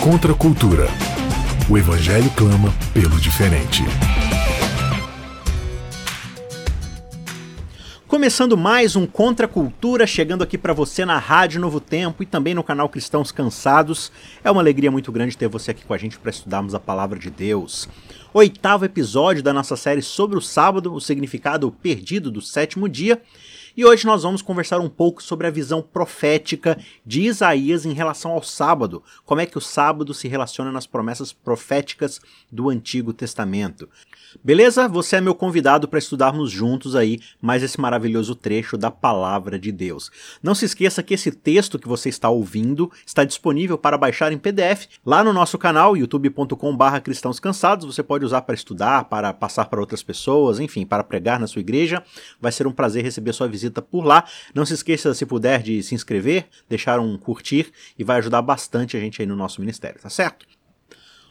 Contra a cultura. O Evangelho clama pelo diferente. Começando mais um Contra a Cultura, chegando aqui para você na Rádio Novo Tempo e também no canal Cristãos Cansados. É uma alegria muito grande ter você aqui com a gente para estudarmos a palavra de Deus. Oitavo episódio da nossa série sobre o sábado, o significado perdido do sétimo dia. E hoje nós vamos conversar um pouco sobre a visão profética de Isaías em relação ao sábado, como é que o sábado se relaciona nas promessas proféticas do Antigo Testamento. Beleza? Você é meu convidado para estudarmos juntos aí mais esse maravilhoso trecho da palavra de Deus. Não se esqueça que esse texto que você está ouvindo está disponível para baixar em PDF lá no nosso canal youtube.com/barra cristãos cansados. Você pode usar para estudar, para passar para outras pessoas, enfim, para pregar na sua igreja. Vai ser um prazer receber sua visita por lá. Não se esqueça, se puder, de se inscrever, deixar um curtir e vai ajudar bastante a gente aí no nosso ministério, tá certo?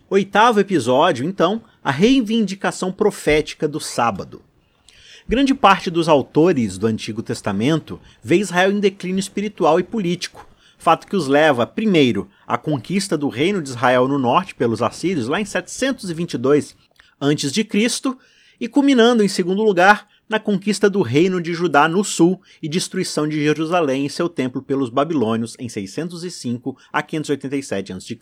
Oitavo episódio, então, a reivindicação profética do sábado. Grande parte dos autores do Antigo Testamento vê Israel em declínio espiritual e político, fato que os leva, primeiro, à conquista do reino de Israel no norte pelos assírios, lá em 722 a.C., e culminando, em segundo lugar, na conquista do reino de Judá no sul e destruição de Jerusalém e seu templo pelos babilônios em 605 a 587 a.C.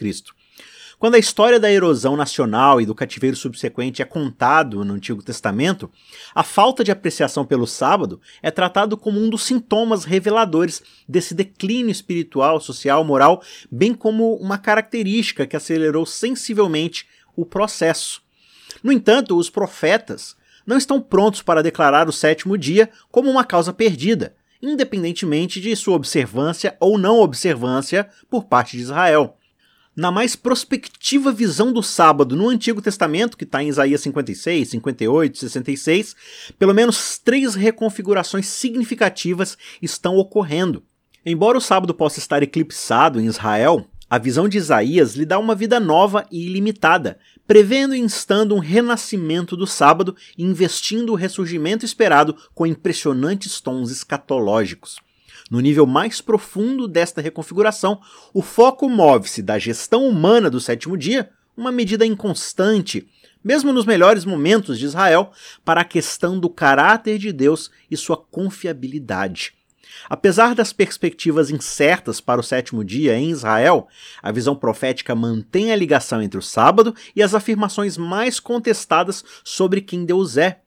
Quando a história da erosão nacional e do cativeiro subsequente é contado no Antigo Testamento, a falta de apreciação pelo sábado é tratado como um dos sintomas reveladores desse declínio espiritual, social, moral, bem como uma característica que acelerou sensivelmente o processo. No entanto, os profetas não estão prontos para declarar o sétimo dia como uma causa perdida, independentemente de sua observância ou não observância por parte de Israel na mais prospectiva visão do sábado no Antigo Testamento, que está em Isaías 56, 58, 66, pelo menos três reconfigurações significativas estão ocorrendo. Embora o sábado possa estar eclipsado em Israel, a visão de Isaías lhe dá uma vida nova e ilimitada, prevendo e instando um renascimento do sábado e investindo o ressurgimento esperado com impressionantes tons escatológicos. No nível mais profundo desta reconfiguração, o foco move-se da gestão humana do sétimo dia, uma medida inconstante, mesmo nos melhores momentos de Israel, para a questão do caráter de Deus e sua confiabilidade. Apesar das perspectivas incertas para o sétimo dia em Israel, a visão profética mantém a ligação entre o sábado e as afirmações mais contestadas sobre quem Deus é.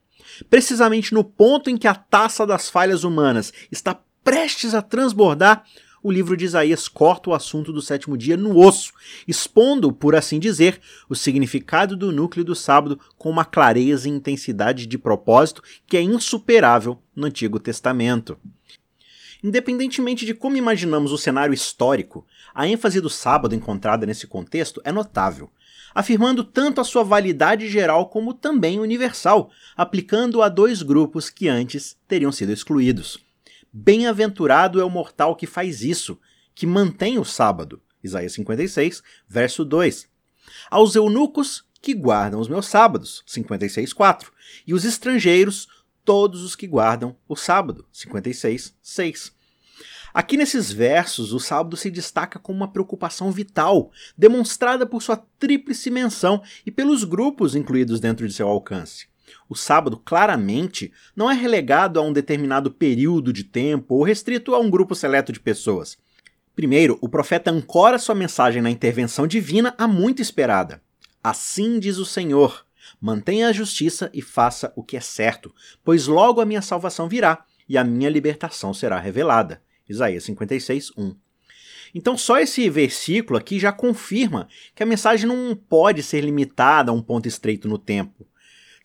Precisamente no ponto em que a taça das falhas humanas está prestes a transbordar, o livro de Isaías corta o assunto do sétimo dia no osso, expondo, por assim dizer, o significado do núcleo do sábado com uma clareza e intensidade de propósito que é insuperável no Antigo Testamento. Independentemente de como imaginamos o cenário histórico, a ênfase do sábado encontrada nesse contexto é notável, afirmando tanto a sua validade geral como também universal, aplicando a dois grupos que antes teriam sido excluídos. Bem-aventurado é o mortal que faz isso, que mantém o sábado. Isaías 56, verso 2. Aos eunucos que guardam os meus sábados. 56, 4. E os estrangeiros, todos os que guardam o sábado. 56, 6. Aqui nesses versos, o sábado se destaca como uma preocupação vital, demonstrada por sua tríplice menção e pelos grupos incluídos dentro de seu alcance. O sábado, claramente, não é relegado a um determinado período de tempo ou restrito a um grupo seleto de pessoas. Primeiro, o profeta ancora sua mensagem na intervenção divina há muito esperada. Assim diz o Senhor: mantenha a justiça e faça o que é certo, pois logo a minha salvação virá e a minha libertação será revelada. Isaías 56, 1. Então, só esse versículo aqui já confirma que a mensagem não pode ser limitada a um ponto estreito no tempo.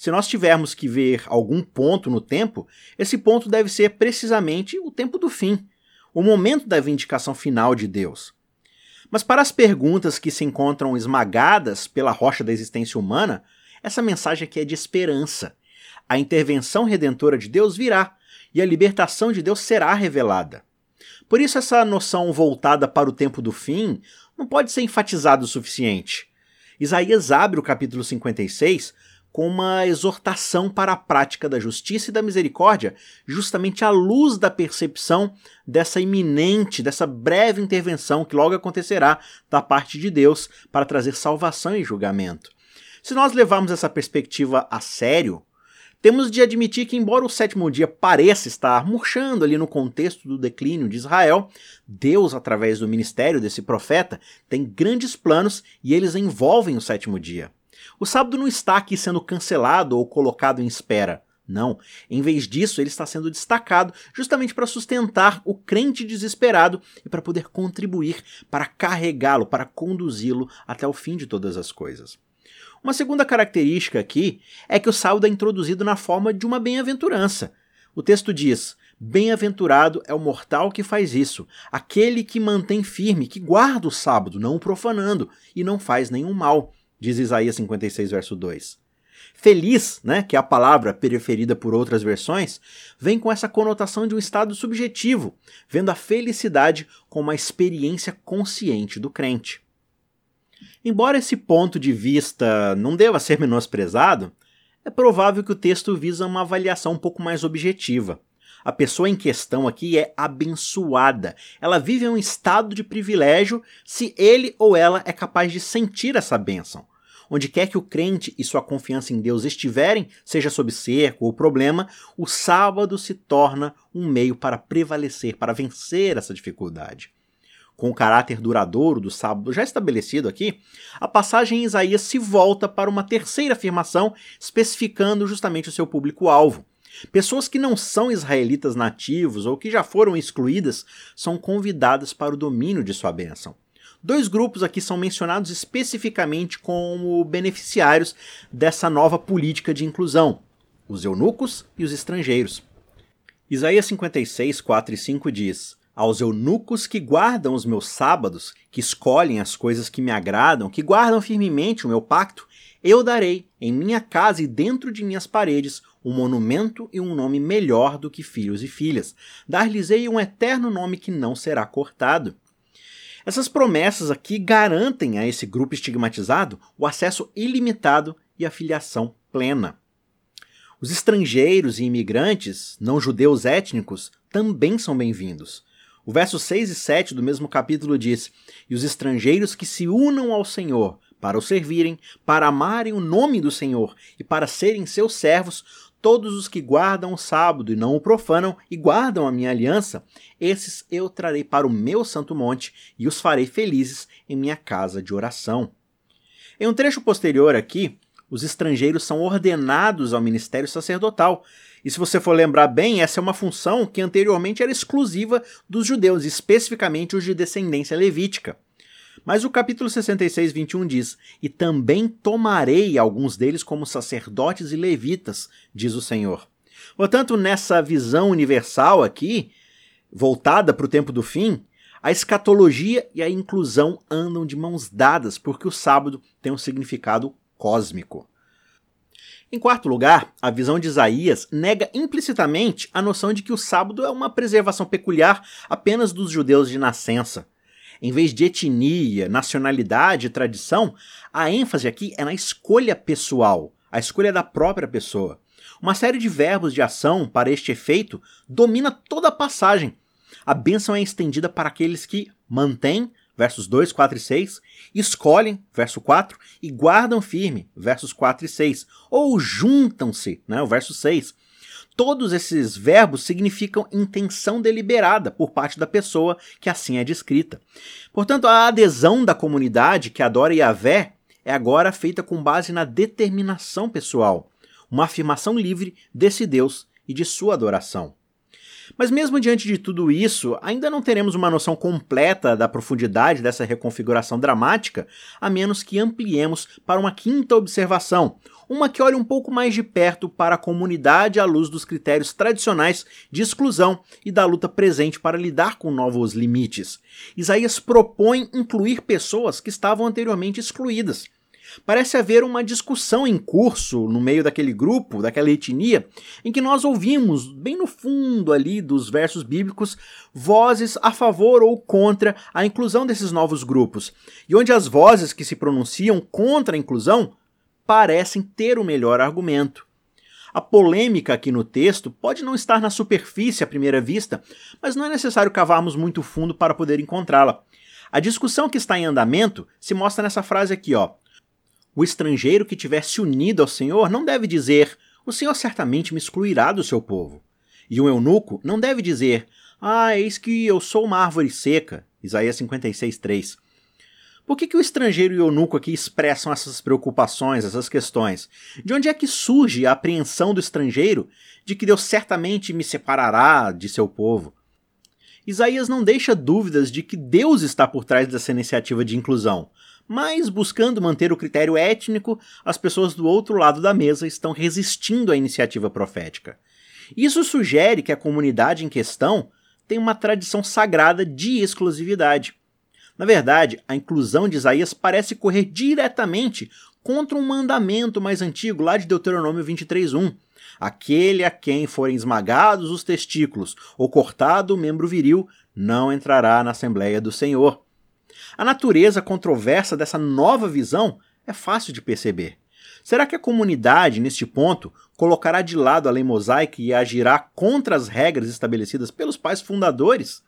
Se nós tivermos que ver algum ponto no tempo, esse ponto deve ser precisamente o tempo do fim, o momento da vindicação final de Deus. Mas para as perguntas que se encontram esmagadas pela rocha da existência humana, essa mensagem aqui é de esperança. A intervenção redentora de Deus virá e a libertação de Deus será revelada. Por isso, essa noção voltada para o tempo do fim não pode ser enfatizada o suficiente. Isaías abre o capítulo 56 com uma exortação para a prática da justiça e da misericórdia, justamente à luz da percepção dessa iminente, dessa breve intervenção que logo acontecerá da parte de Deus para trazer salvação e julgamento. Se nós levarmos essa perspectiva a sério, temos de admitir que, embora o sétimo dia pareça estar murchando ali no contexto do declínio de Israel, Deus, através do ministério desse profeta, tem grandes planos e eles envolvem o sétimo dia. O sábado não está aqui sendo cancelado ou colocado em espera. Não, em vez disso, ele está sendo destacado justamente para sustentar o crente desesperado e para poder contribuir para carregá-lo, para conduzi-lo até o fim de todas as coisas. Uma segunda característica aqui é que o sábado é introduzido na forma de uma bem-aventurança. O texto diz: Bem-aventurado é o mortal que faz isso, aquele que mantém firme, que guarda o sábado, não o profanando, e não faz nenhum mal, diz Isaías 56, verso 2. Feliz, né, que é a palavra preferida por outras versões, vem com essa conotação de um estado subjetivo, vendo a felicidade como uma experiência consciente do crente. Embora esse ponto de vista não deva ser menosprezado, é provável que o texto visa uma avaliação um pouco mais objetiva. A pessoa em questão aqui é abençoada. Ela vive um estado de privilégio se ele ou ela é capaz de sentir essa bênção. Onde quer que o crente e sua confiança em Deus estiverem, seja sob cerco ou problema, o sábado se torna um meio para prevalecer, para vencer essa dificuldade com o caráter duradouro do sábado já estabelecido aqui, a passagem em Isaías se volta para uma terceira afirmação, especificando justamente o seu público-alvo. Pessoas que não são israelitas nativos ou que já foram excluídas são convidadas para o domínio de sua bênção. Dois grupos aqui são mencionados especificamente como beneficiários dessa nova política de inclusão: os eunucos e os estrangeiros. Isaías 56, 4 e 5 diz: aos eunucos que guardam os meus sábados, que escolhem as coisas que me agradam, que guardam firmemente o meu pacto, eu darei, em minha casa e dentro de minhas paredes, um monumento e um nome melhor do que filhos e filhas. Dar-lhes-ei um eterno nome que não será cortado. Essas promessas aqui garantem a esse grupo estigmatizado o acesso ilimitado e a filiação plena. Os estrangeiros e imigrantes, não judeus étnicos, também são bem-vindos. O verso 6 e 7 do mesmo capítulo diz: E os estrangeiros que se unam ao Senhor para o servirem, para amarem o nome do Senhor e para serem seus servos, todos os que guardam o sábado e não o profanam e guardam a minha aliança, esses eu trarei para o meu santo monte e os farei felizes em minha casa de oração. Em um trecho posterior aqui, os estrangeiros são ordenados ao ministério sacerdotal, e se você for lembrar bem, essa é uma função que anteriormente era exclusiva dos judeus, especificamente os de descendência levítica. Mas o capítulo 66, 21 diz: E também tomarei alguns deles como sacerdotes e levitas, diz o Senhor. Portanto, nessa visão universal aqui, voltada para o tempo do fim, a escatologia e a inclusão andam de mãos dadas, porque o sábado tem um significado cósmico. Em quarto lugar, a visão de Isaías nega implicitamente a noção de que o sábado é uma preservação peculiar apenas dos judeus de nascença. Em vez de etnia, nacionalidade tradição, a ênfase aqui é na escolha pessoal, a escolha da própria pessoa. Uma série de verbos de ação para este efeito domina toda a passagem. A bênção é estendida para aqueles que mantêm, versos 2, 4 e 6, escolhem, verso 4, e guardam firme, versos 4 e 6, ou juntam-se, né, o verso 6. Todos esses verbos significam intenção deliberada por parte da pessoa que assim é descrita. Portanto, a adesão da comunidade que adora Yahvé é agora feita com base na determinação pessoal, uma afirmação livre desse Deus e de sua adoração. Mas mesmo diante de tudo isso, ainda não teremos uma noção completa da profundidade dessa reconfiguração dramática, a menos que ampliemos para uma quinta observação, uma que olha um pouco mais de perto para a comunidade à luz dos critérios tradicionais de exclusão e da luta presente para lidar com novos limites. Isaías propõe incluir pessoas que estavam anteriormente excluídas. Parece haver uma discussão em curso no meio daquele grupo, daquela etnia, em que nós ouvimos, bem no fundo ali dos versos bíblicos, vozes a favor ou contra a inclusão desses novos grupos. E onde as vozes que se pronunciam contra a inclusão parecem ter o melhor argumento. A polêmica aqui no texto pode não estar na superfície à primeira vista, mas não é necessário cavarmos muito fundo para poder encontrá-la. A discussão que está em andamento se mostra nessa frase aqui, ó. O estrangeiro que tiver se unido ao Senhor não deve dizer: O Senhor certamente me excluirá do seu povo. E um eunuco não deve dizer: Ah, eis que eu sou uma árvore seca. Isaías 56, 3. Por que, que o estrangeiro e o eunuco aqui expressam essas preocupações, essas questões? De onde é que surge a apreensão do estrangeiro de que Deus certamente me separará de seu povo? Isaías não deixa dúvidas de que Deus está por trás dessa iniciativa de inclusão, mas buscando manter o critério étnico, as pessoas do outro lado da mesa estão resistindo à iniciativa profética. Isso sugere que a comunidade em questão tem uma tradição sagrada de exclusividade. Na verdade, a inclusão de Isaías parece correr diretamente contra um mandamento mais antigo, lá de Deuteronômio 23:1. Aquele a quem forem esmagados os testículos ou cortado o membro viril não entrará na Assembleia do Senhor. A natureza controversa dessa nova visão é fácil de perceber. Será que a comunidade, neste ponto, colocará de lado a lei mosaica e agirá contra as regras estabelecidas pelos pais fundadores?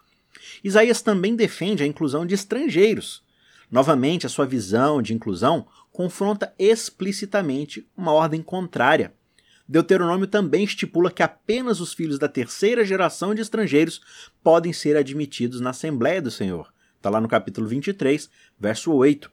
Isaías também defende a inclusão de estrangeiros. Novamente, a sua visão de inclusão confronta explicitamente uma ordem contrária. Deuteronômio também estipula que apenas os filhos da terceira geração de estrangeiros podem ser admitidos na Assembleia do Senhor. Está lá no capítulo 23, verso 8.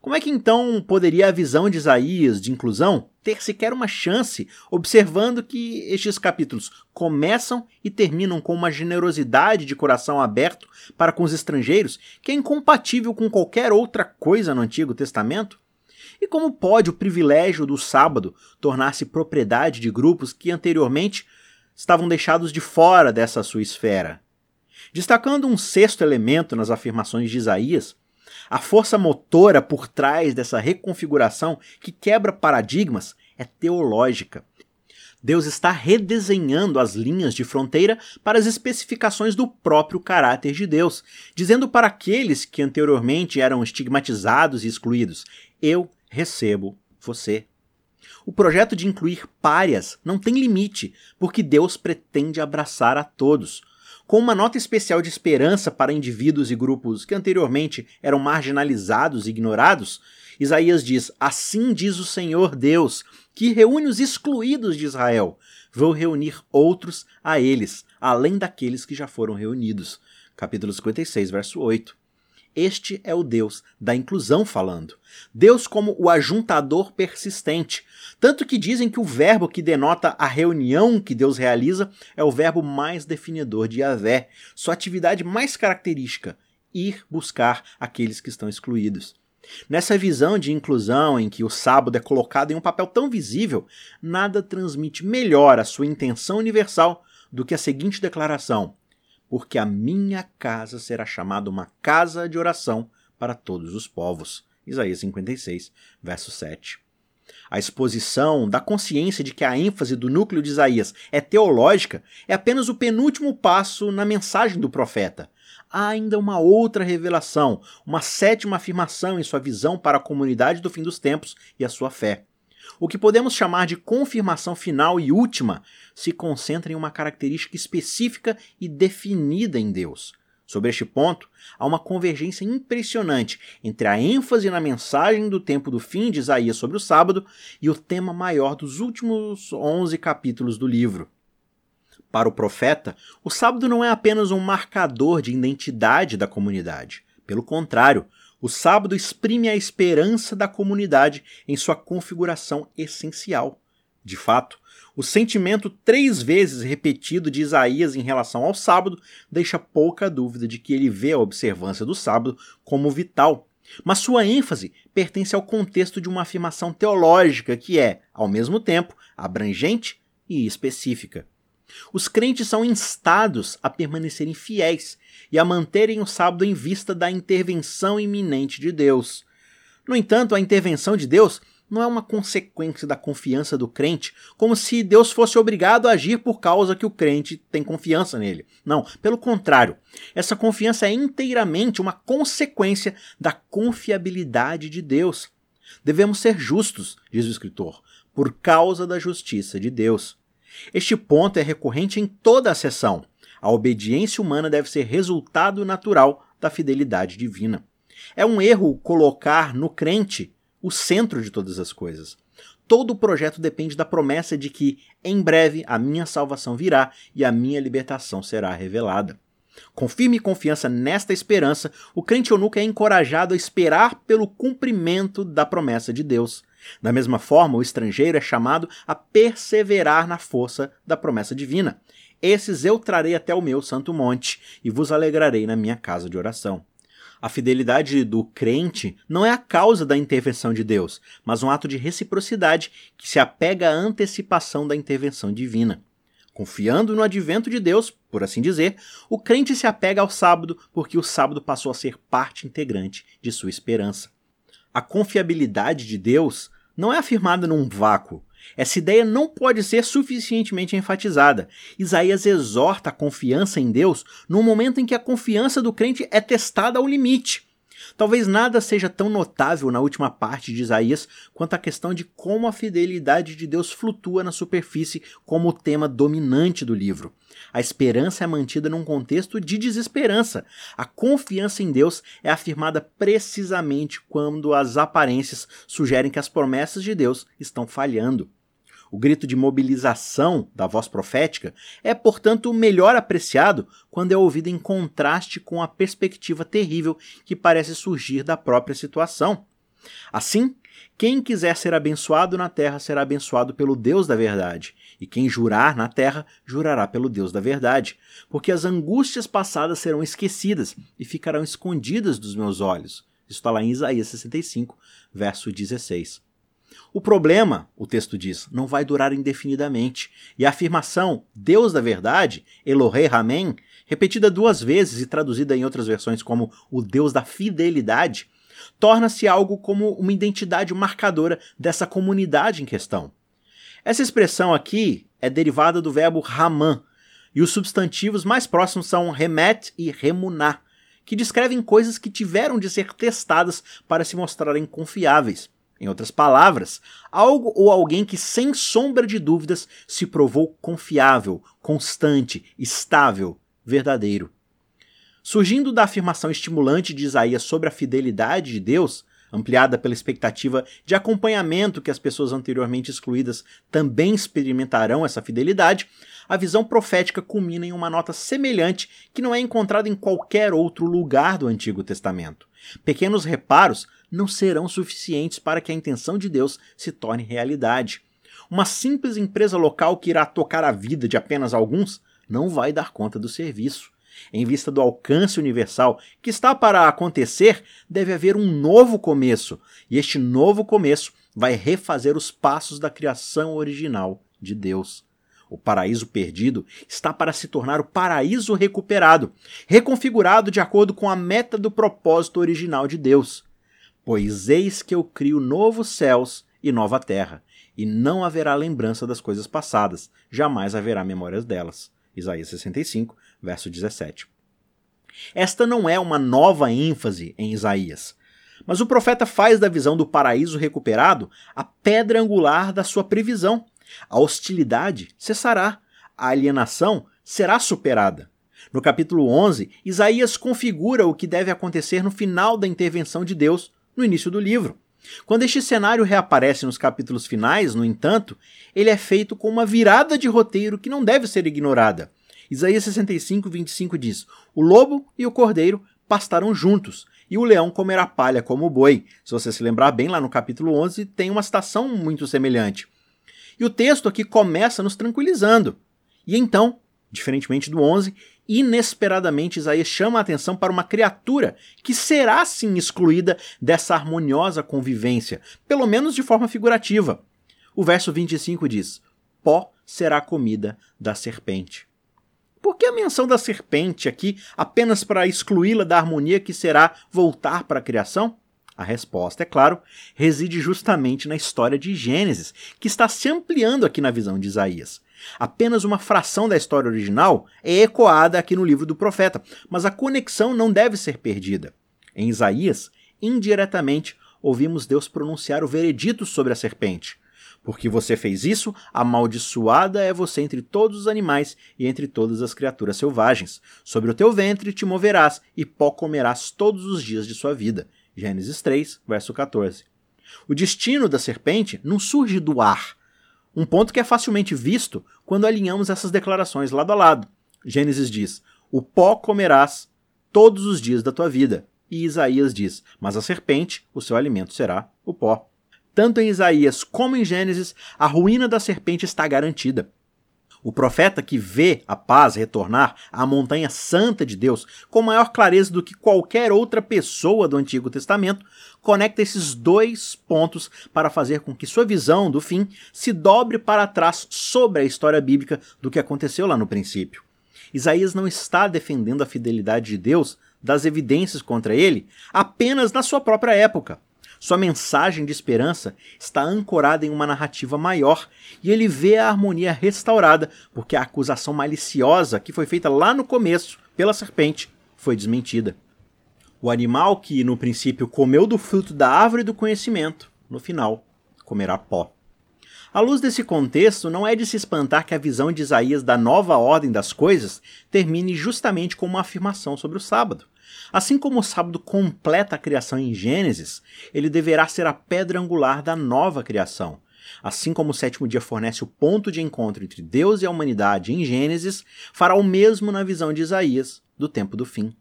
Como é que então poderia a visão de Isaías de inclusão ter sequer uma chance, observando que estes capítulos começam e terminam com uma generosidade de coração aberto para com os estrangeiros que é incompatível com qualquer outra coisa no Antigo Testamento? E como pode o privilégio do sábado tornar-se propriedade de grupos que anteriormente estavam deixados de fora dessa sua esfera? Destacando um sexto elemento nas afirmações de Isaías, a força motora por trás dessa reconfiguração que quebra paradigmas é teológica. Deus está redesenhando as linhas de fronteira para as especificações do próprio caráter de Deus, dizendo para aqueles que anteriormente eram estigmatizados e excluídos: Eu recebo você. O projeto de incluir párias não tem limite, porque Deus pretende abraçar a todos com uma nota especial de esperança para indivíduos e grupos que anteriormente eram marginalizados e ignorados, Isaías diz: Assim diz o Senhor Deus, que reúne os excluídos de Israel. Vou reunir outros a eles, além daqueles que já foram reunidos. Capítulo 56, verso 8. Este é o Deus da inclusão falando. Deus como o ajuntador persistente. Tanto que dizem que o verbo que denota a reunião que Deus realiza é o verbo mais definidor de Yahvé, sua atividade mais característica, ir buscar aqueles que estão excluídos. Nessa visão de inclusão em que o sábado é colocado em um papel tão visível, nada transmite melhor a sua intenção universal do que a seguinte declaração: porque a minha casa será chamada uma casa de oração para todos os povos. Isaías 56, verso 7. A exposição da consciência de que a ênfase do núcleo de Isaías é teológica é apenas o penúltimo passo na mensagem do profeta. Há ainda uma outra revelação, uma sétima afirmação em sua visão para a comunidade do fim dos tempos e a sua fé. O que podemos chamar de confirmação final e última se concentra em uma característica específica e definida em Deus. Sobre este ponto, há uma convergência impressionante entre a ênfase na mensagem do tempo do fim de Isaías sobre o sábado e o tema maior dos últimos 11 capítulos do livro. Para o profeta, o sábado não é apenas um marcador de identidade da comunidade. Pelo contrário, o sábado exprime a esperança da comunidade em sua configuração essencial. De fato, o sentimento três vezes repetido de Isaías em relação ao sábado deixa pouca dúvida de que ele vê a observância do sábado como vital. Mas sua ênfase pertence ao contexto de uma afirmação teológica que é, ao mesmo tempo, abrangente e específica. Os crentes são instados a permanecerem fiéis e a manterem o sábado em vista da intervenção iminente de Deus. No entanto, a intervenção de Deus não é uma consequência da confiança do crente, como se Deus fosse obrigado a agir por causa que o crente tem confiança nele. Não, pelo contrário, essa confiança é inteiramente uma consequência da confiabilidade de Deus. Devemos ser justos, diz o escritor, por causa da justiça de Deus. Este ponto é recorrente em toda a sessão. A obediência humana deve ser resultado natural da fidelidade divina. É um erro colocar no crente o centro de todas as coisas. Todo o projeto depende da promessa de que, em breve, a minha salvação virá e a minha libertação será revelada. Com firme confiança nesta esperança, o crente eunuco é encorajado a esperar pelo cumprimento da promessa de Deus. Da mesma forma, o estrangeiro é chamado a perseverar na força da promessa divina. Esses eu trarei até o meu santo monte e vos alegrarei na minha casa de oração. A fidelidade do crente não é a causa da intervenção de Deus, mas um ato de reciprocidade que se apega à antecipação da intervenção divina. Confiando no advento de Deus, por assim dizer, o crente se apega ao sábado porque o sábado passou a ser parte integrante de sua esperança. A confiabilidade de Deus não é afirmada num vácuo. Essa ideia não pode ser suficientemente enfatizada. Isaías exorta a confiança em Deus no momento em que a confiança do crente é testada ao limite. Talvez nada seja tão notável na última parte de Isaías quanto a questão de como a fidelidade de Deus flutua na superfície como o tema dominante do livro. A esperança é mantida num contexto de desesperança. A confiança em Deus é afirmada precisamente quando as aparências sugerem que as promessas de Deus estão falhando. O grito de mobilização da voz profética é, portanto, melhor apreciado quando é ouvido em contraste com a perspectiva terrível que parece surgir da própria situação. Assim, quem quiser ser abençoado na terra será abençoado pelo Deus da verdade, e quem jurar na terra jurará pelo Deus da verdade, porque as angústias passadas serão esquecidas e ficarão escondidas dos meus olhos. Isso está lá em Isaías 65, verso 16. O problema, o texto diz, não vai durar indefinidamente, e a afirmação Deus da verdade, Elohei Ramen, repetida duas vezes e traduzida em outras versões como o Deus da fidelidade, torna-se algo como uma identidade marcadora dessa comunidade em questão. Essa expressão aqui é derivada do verbo Raman, e os substantivos mais próximos são remet e remuná, que descrevem coisas que tiveram de ser testadas para se mostrarem confiáveis. Em outras palavras, algo ou alguém que, sem sombra de dúvidas, se provou confiável, constante, estável, verdadeiro. Surgindo da afirmação estimulante de Isaías sobre a fidelidade de Deus, ampliada pela expectativa de acompanhamento que as pessoas anteriormente excluídas também experimentarão essa fidelidade, a visão profética culmina em uma nota semelhante que não é encontrada em qualquer outro lugar do Antigo Testamento. Pequenos reparos não serão suficientes para que a intenção de Deus se torne realidade. Uma simples empresa local que irá tocar a vida de apenas alguns não vai dar conta do serviço. Em vista do alcance universal que está para acontecer, deve haver um novo começo, e este novo começo vai refazer os passos da criação original de Deus. O paraíso perdido está para se tornar o paraíso recuperado, reconfigurado de acordo com a meta do propósito original de Deus. Pois eis que eu crio novos céus e nova terra, e não haverá lembrança das coisas passadas, jamais haverá memórias delas. Isaías 65, verso 17. Esta não é uma nova ênfase em Isaías, mas o profeta faz da visão do paraíso recuperado a pedra angular da sua previsão. A hostilidade cessará, a alienação será superada. No capítulo 11, Isaías configura o que deve acontecer no final da intervenção de Deus no início do livro. Quando este cenário reaparece nos capítulos finais, no entanto, ele é feito com uma virada de roteiro que não deve ser ignorada. Isaías 65, 25 diz: O lobo e o cordeiro pastarão juntos, e o leão comerá palha como o boi. Se você se lembrar bem, lá no capítulo 11 tem uma citação muito semelhante. E o texto aqui começa nos tranquilizando. E então, diferentemente do 11, inesperadamente Isaías chama a atenção para uma criatura que será sim excluída dessa harmoniosa convivência, pelo menos de forma figurativa. O verso 25 diz: Pó será comida da serpente. Por que a menção da serpente aqui apenas para excluí-la da harmonia que será voltar para a criação? A resposta, é claro, reside justamente na história de Gênesis, que está se ampliando aqui na visão de Isaías. Apenas uma fração da história original é ecoada aqui no livro do profeta, mas a conexão não deve ser perdida. Em Isaías, indiretamente, ouvimos Deus pronunciar o veredito sobre a serpente. Porque você fez isso, amaldiçoada é você entre todos os animais e entre todas as criaturas selvagens. Sobre o teu ventre te moverás e pó comerás todos os dias de sua vida. Gênesis 3, verso 14. O destino da serpente não surge do ar. Um ponto que é facilmente visto quando alinhamos essas declarações lado a lado. Gênesis diz: O pó comerás todos os dias da tua vida. E Isaías diz: Mas a serpente, o seu alimento será o pó. Tanto em Isaías como em Gênesis, a ruína da serpente está garantida. O profeta que vê a paz retornar à montanha santa de Deus com maior clareza do que qualquer outra pessoa do Antigo Testamento, conecta esses dois pontos para fazer com que sua visão do fim se dobre para trás sobre a história bíblica do que aconteceu lá no princípio. Isaías não está defendendo a fidelidade de Deus das evidências contra ele apenas na sua própria época. Sua mensagem de esperança está ancorada em uma narrativa maior e ele vê a harmonia restaurada porque a acusação maliciosa que foi feita lá no começo pela serpente foi desmentida. O animal que no princípio comeu do fruto da árvore do conhecimento, no final comerá pó. À luz desse contexto, não é de se espantar que a visão de Isaías da nova ordem das coisas termine justamente com uma afirmação sobre o sábado. Assim como o sábado completa a criação em Gênesis, ele deverá ser a pedra angular da nova criação. Assim como o sétimo dia fornece o ponto de encontro entre Deus e a humanidade em Gênesis, fará o mesmo na visão de Isaías do tempo do fim.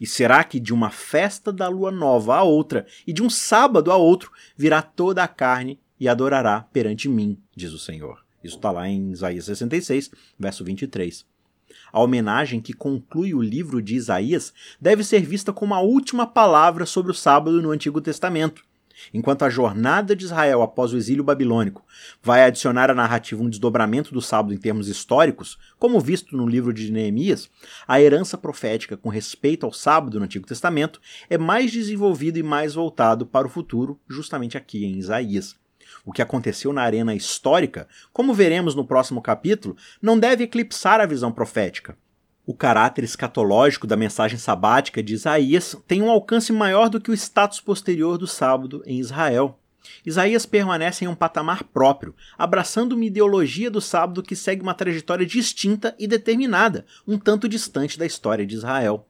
E será que de uma festa da lua nova a outra e de um sábado a outro virá toda a carne e adorará perante mim, diz o Senhor. Isso está lá em Isaías 66, verso 23. A homenagem que conclui o livro de Isaías deve ser vista como a última palavra sobre o sábado no Antigo Testamento. Enquanto a jornada de Israel após o exílio babilônico vai adicionar à narrativa um desdobramento do sábado em termos históricos, como visto no livro de Neemias, a herança profética com respeito ao sábado no Antigo Testamento é mais desenvolvido e mais voltado para o futuro, justamente aqui em Isaías. O que aconteceu na arena histórica, como veremos no próximo capítulo, não deve eclipsar a visão profética. O caráter escatológico da mensagem sabática de Isaías tem um alcance maior do que o status posterior do sábado em Israel. Isaías permanece em um patamar próprio, abraçando uma ideologia do sábado que segue uma trajetória distinta e determinada, um tanto distante da história de Israel.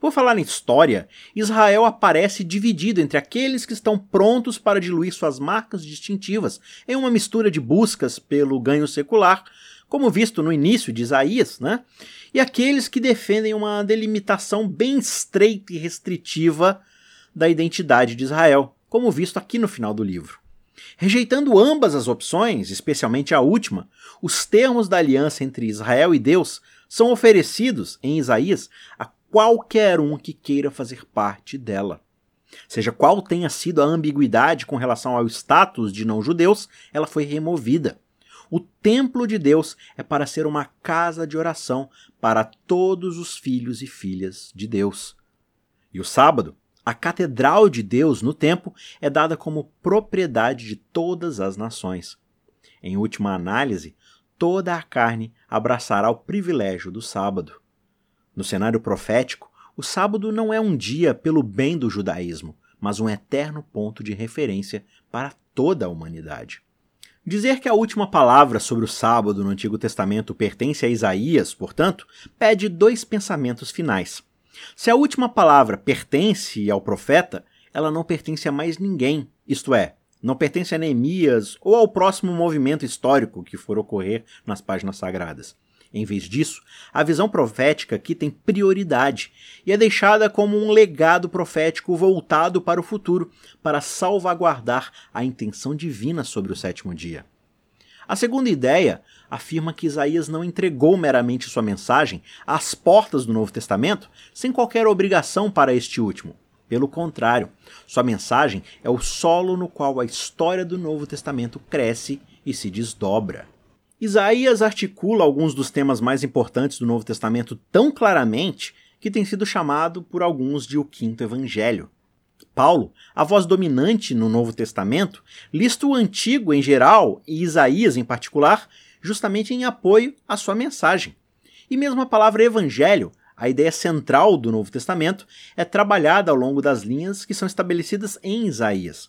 Por falar em história, Israel aparece dividido entre aqueles que estão prontos para diluir suas marcas distintivas em uma mistura de buscas pelo ganho secular, como visto no início de Isaías, né? e aqueles que defendem uma delimitação bem estreita e restritiva da identidade de Israel, como visto aqui no final do livro. Rejeitando ambas as opções, especialmente a última, os termos da aliança entre Israel e Deus são oferecidos em Isaías a qualquer um que queira fazer parte dela. Seja qual tenha sido a ambiguidade com relação ao status de não-judeus, ela foi removida. O templo de Deus é para ser uma casa de oração para todos os filhos e filhas de Deus. E o sábado, a catedral de Deus no templo, é dada como propriedade de todas as nações. Em última análise, toda a carne abraçará o privilégio do sábado. No cenário profético, o sábado não é um dia pelo bem do judaísmo, mas um eterno ponto de referência para toda a humanidade. Dizer que a última palavra sobre o sábado no Antigo Testamento pertence a Isaías, portanto, pede dois pensamentos finais. Se a última palavra pertence ao profeta, ela não pertence a mais ninguém, isto é, não pertence a Neemias ou ao próximo movimento histórico que for ocorrer nas páginas sagradas. Em vez disso, a visão profética aqui tem prioridade e é deixada como um legado profético voltado para o futuro, para salvaguardar a intenção divina sobre o sétimo dia. A segunda ideia afirma que Isaías não entregou meramente sua mensagem às portas do Novo Testamento sem qualquer obrigação para este último. Pelo contrário, sua mensagem é o solo no qual a história do Novo Testamento cresce e se desdobra. Isaías articula alguns dos temas mais importantes do Novo Testamento tão claramente que tem sido chamado por alguns de o Quinto Evangelho. Paulo, a voz dominante no Novo Testamento, lista o Antigo em geral e Isaías em particular, justamente em apoio à sua mensagem. E mesmo a palavra evangelho, a ideia central do Novo Testamento é trabalhada ao longo das linhas que são estabelecidas em Isaías.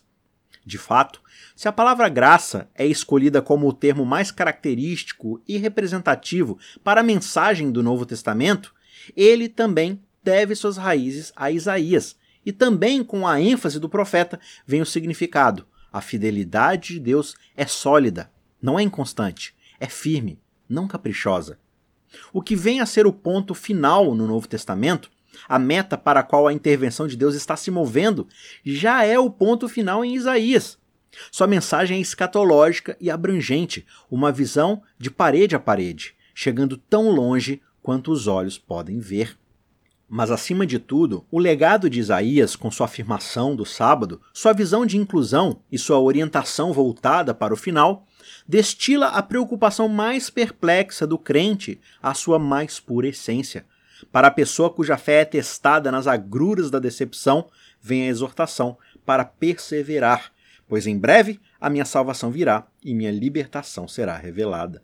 De fato, se a palavra graça é escolhida como o termo mais característico e representativo para a mensagem do Novo Testamento, ele também deve suas raízes a Isaías, e também com a ênfase do profeta vem o significado. A fidelidade de Deus é sólida, não é inconstante, é firme, não caprichosa. O que vem a ser o ponto final no Novo Testamento, a meta para a qual a intervenção de Deus está se movendo, já é o ponto final em Isaías. Sua mensagem é escatológica e abrangente, uma visão de parede a parede, chegando tão longe quanto os olhos podem ver. Mas, acima de tudo, o legado de Isaías, com sua afirmação do sábado, sua visão de inclusão e sua orientação voltada para o final, destila a preocupação mais perplexa do crente à sua mais pura essência. Para a pessoa cuja fé é testada nas agruras da decepção, vem a exortação para perseverar, pois em breve a minha salvação virá e minha libertação será revelada.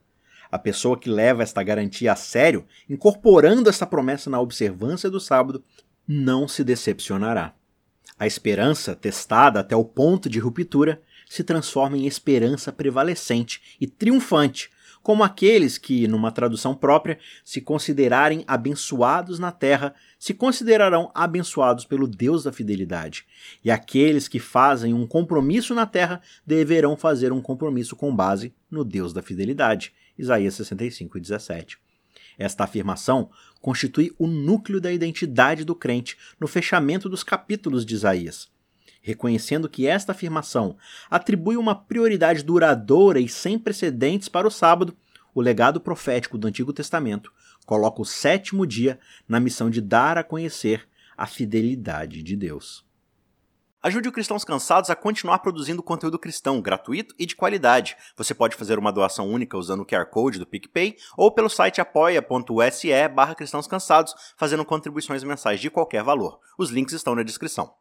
A pessoa que leva esta garantia a sério, incorporando essa promessa na observância do sábado, não se decepcionará. A esperança, testada até o ponto de ruptura, se transforma em esperança prevalecente e triunfante, como aqueles que, numa tradução própria, se considerarem abençoados na terra, se considerarão abençoados pelo Deus da fidelidade. E aqueles que fazem um compromisso na terra deverão fazer um compromisso com base no Deus da fidelidade. Isaías 65 e 17. Esta afirmação constitui o núcleo da identidade do crente no fechamento dos capítulos de Isaías. Reconhecendo que esta afirmação atribui uma prioridade duradoura e sem precedentes para o sábado, o legado profético do Antigo Testamento coloca o sétimo dia na missão de dar a conhecer a fidelidade de Deus. Ajude o Cristãos Cansados a continuar produzindo conteúdo cristão gratuito e de qualidade. Você pode fazer uma doação única usando o QR Code do PicPay ou pelo site apoia.se barra cristãos cansados, fazendo contribuições mensais de qualquer valor. Os links estão na descrição.